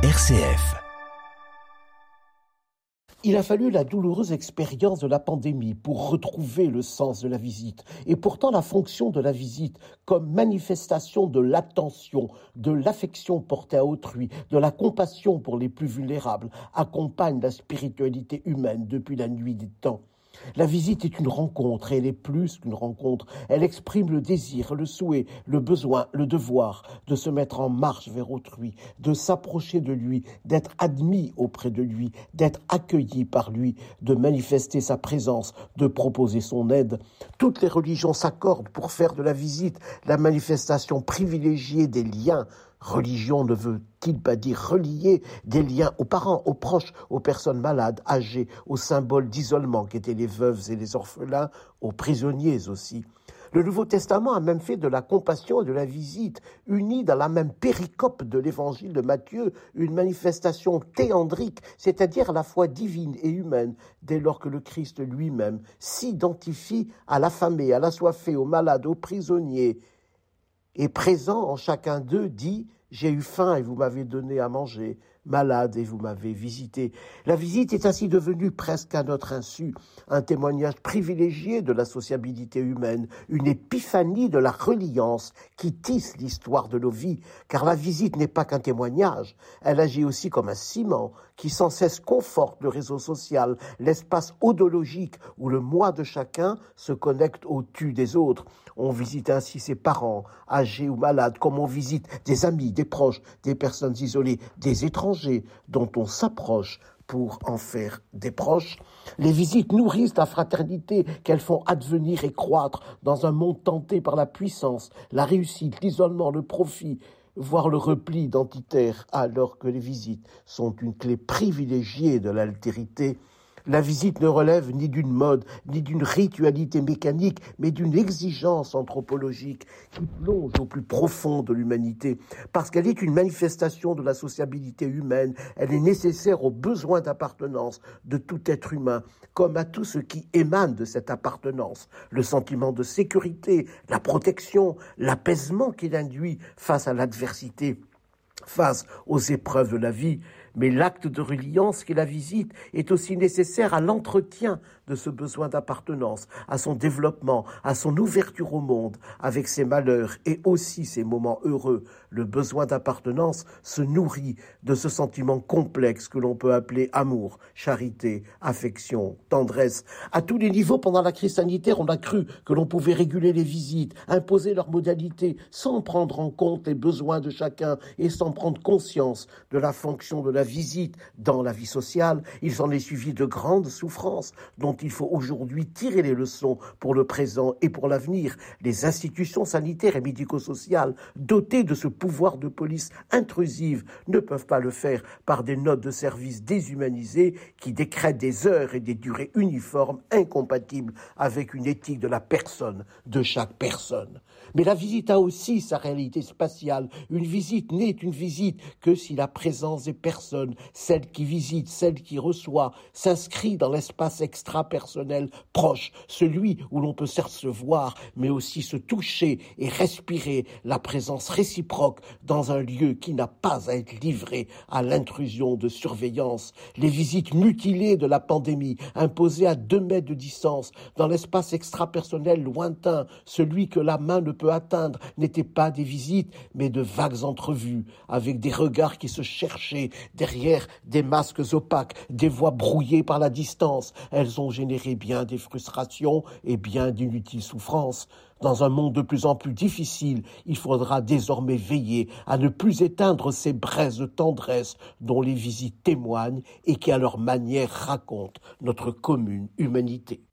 RCF. Il a fallu la douloureuse expérience de la pandémie pour retrouver le sens de la visite. Et pourtant, la fonction de la visite, comme manifestation de l'attention, de l'affection portée à autrui, de la compassion pour les plus vulnérables, accompagne la spiritualité humaine depuis la nuit des temps. La visite est une rencontre, elle est plus qu'une rencontre. Elle exprime le désir, le souhait, le besoin, le devoir de se mettre en marche vers autrui, de s'approcher de lui, d'être admis auprès de lui, d'être accueilli par lui, de manifester sa présence, de proposer son aide. Toutes les religions s'accordent pour faire de la visite la manifestation privilégiée des liens Religion ne veut-il pas dire relier des liens aux parents, aux proches, aux personnes malades, âgées, aux symboles d'isolement qu'étaient les veuves et les orphelins, aux prisonniers aussi? Le Nouveau Testament a même fait de la compassion et de la visite, unis dans la même péricope de l'évangile de Matthieu, une manifestation théandrique, c'est-à-dire à la fois divine et humaine, dès lors que le Christ lui-même s'identifie à l'affamé, à l'assoiffé, aux malades, aux prisonniers, et présent en chacun d'eux, dit J'ai eu faim et vous m'avez donné à manger, malade et vous m'avez visité. La visite est ainsi devenue presque à notre insu un témoignage privilégié de la sociabilité humaine, une épiphanie de la reliance qui tisse l'histoire de nos vies, car la visite n'est pas qu'un témoignage, elle agit aussi comme un ciment qui sans cesse conforte le réseau social, l'espace odologique où le moi de chacun se connecte au tu des autres. On visite ainsi ses parents, âgés ou malades, comme on visite des amis, des proches, des personnes isolées, des étrangers dont on s'approche pour en faire des proches. Les visites nourrissent la fraternité qu'elles font advenir et croître dans un monde tenté par la puissance, la réussite, l'isolement, le profit, voire le repli identitaire, alors que les visites sont une clé privilégiée de l'altérité la visite ne relève ni d'une mode, ni d'une ritualité mécanique, mais d'une exigence anthropologique qui plonge au plus profond de l'humanité. Parce qu'elle est une manifestation de la sociabilité humaine, elle est nécessaire aux besoins d'appartenance de tout être humain, comme à tout ce qui émane de cette appartenance. Le sentiment de sécurité, la protection, l'apaisement qu'il induit face à l'adversité face aux épreuves de la vie, mais l'acte de reliance qu'est la visite est aussi nécessaire à l'entretien de ce besoin d'appartenance, à son développement, à son ouverture au monde, avec ses malheurs et aussi ses moments heureux. Le besoin d'appartenance se nourrit de ce sentiment complexe que l'on peut appeler amour, charité, affection, tendresse. À tous les niveaux, pendant la crise sanitaire, on a cru que l'on pouvait réguler les visites, imposer leurs modalités, sans prendre en compte les besoins de chacun et sans prendre conscience de la fonction de la visite dans la vie sociale. Il s'en est suivi de grandes souffrances dont il faut aujourd'hui tirer les leçons pour le présent et pour l'avenir. Les institutions sanitaires et médico-sociales dotées de ce pouvoir de police intrusive ne peuvent pas le faire par des notes de service déshumanisées qui décrètent des heures et des durées uniformes incompatibles avec une éthique de la personne, de chaque personne. Mais la visite a aussi sa réalité spatiale. Une visite n'est une visite que si la présence des personnes, celle qui visite, celle qui reçoit, s'inscrit dans l'espace extra-personnel proche, celui où l'on peut se voir, mais aussi se toucher et respirer la présence réciproque dans un lieu qui n'a pas à être livré à l'intrusion de surveillance. Les visites mutilées de la pandémie, imposées à deux mètres de distance, dans l'espace extra-personnel lointain, celui que la main ne peut atteindre n'étaient pas des visites, mais de vagues entrevues, avec des regards qui se cherchaient derrière des masques opaques, des voix brouillées par la distance. Elles ont généré bien des frustrations et bien d'inutiles souffrances. Dans un monde de plus en plus difficile, il faudra désormais veiller à ne plus éteindre ces braises de tendresse dont les visites témoignent et qui à leur manière racontent notre commune humanité.